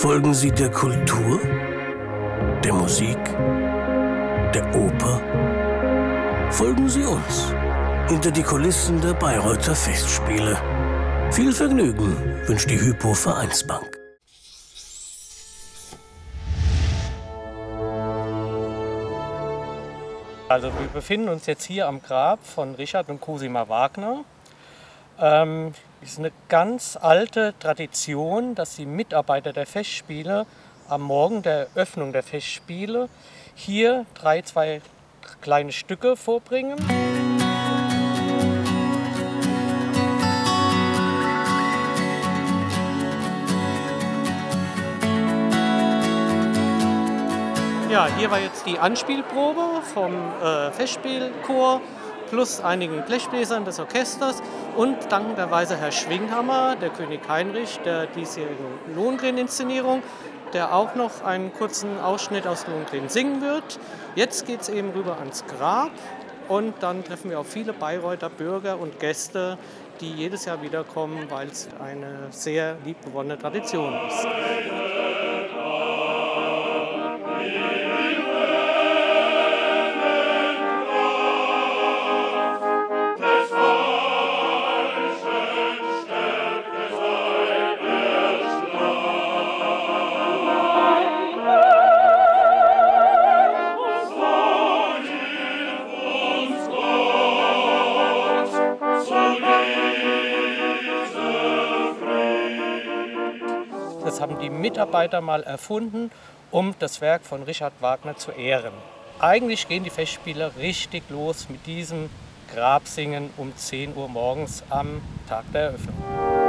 Folgen Sie der Kultur, der Musik, der Oper? Folgen Sie uns hinter die Kulissen der Bayreuther Festspiele. Viel Vergnügen wünscht die Hypo Vereinsbank. Also wir befinden uns jetzt hier am Grab von Richard und Cosima Wagner. Ähm, es ist eine ganz alte Tradition, dass die Mitarbeiter der Festspiele am Morgen der Eröffnung der Festspiele hier drei, zwei kleine Stücke vorbringen. Ja, hier war jetzt die Anspielprobe vom äh, Festspielchor plus einigen Blechbläsern des Orchesters und dankenswerterweise Herr Schwinghammer, der König Heinrich der diesjährigen Lohengrin-Inszenierung, der auch noch einen kurzen Ausschnitt aus Lohengrin singen wird. Jetzt geht es eben rüber ans Grab und dann treffen wir auf viele Bayreuther Bürger und Gäste, die jedes Jahr wiederkommen, weil es eine sehr liebgewonnene Tradition ist. Das haben die Mitarbeiter mal erfunden, um das Werk von Richard Wagner zu ehren. Eigentlich gehen die Festspiele richtig los mit diesem Grabsingen um 10 Uhr morgens am Tag der Eröffnung.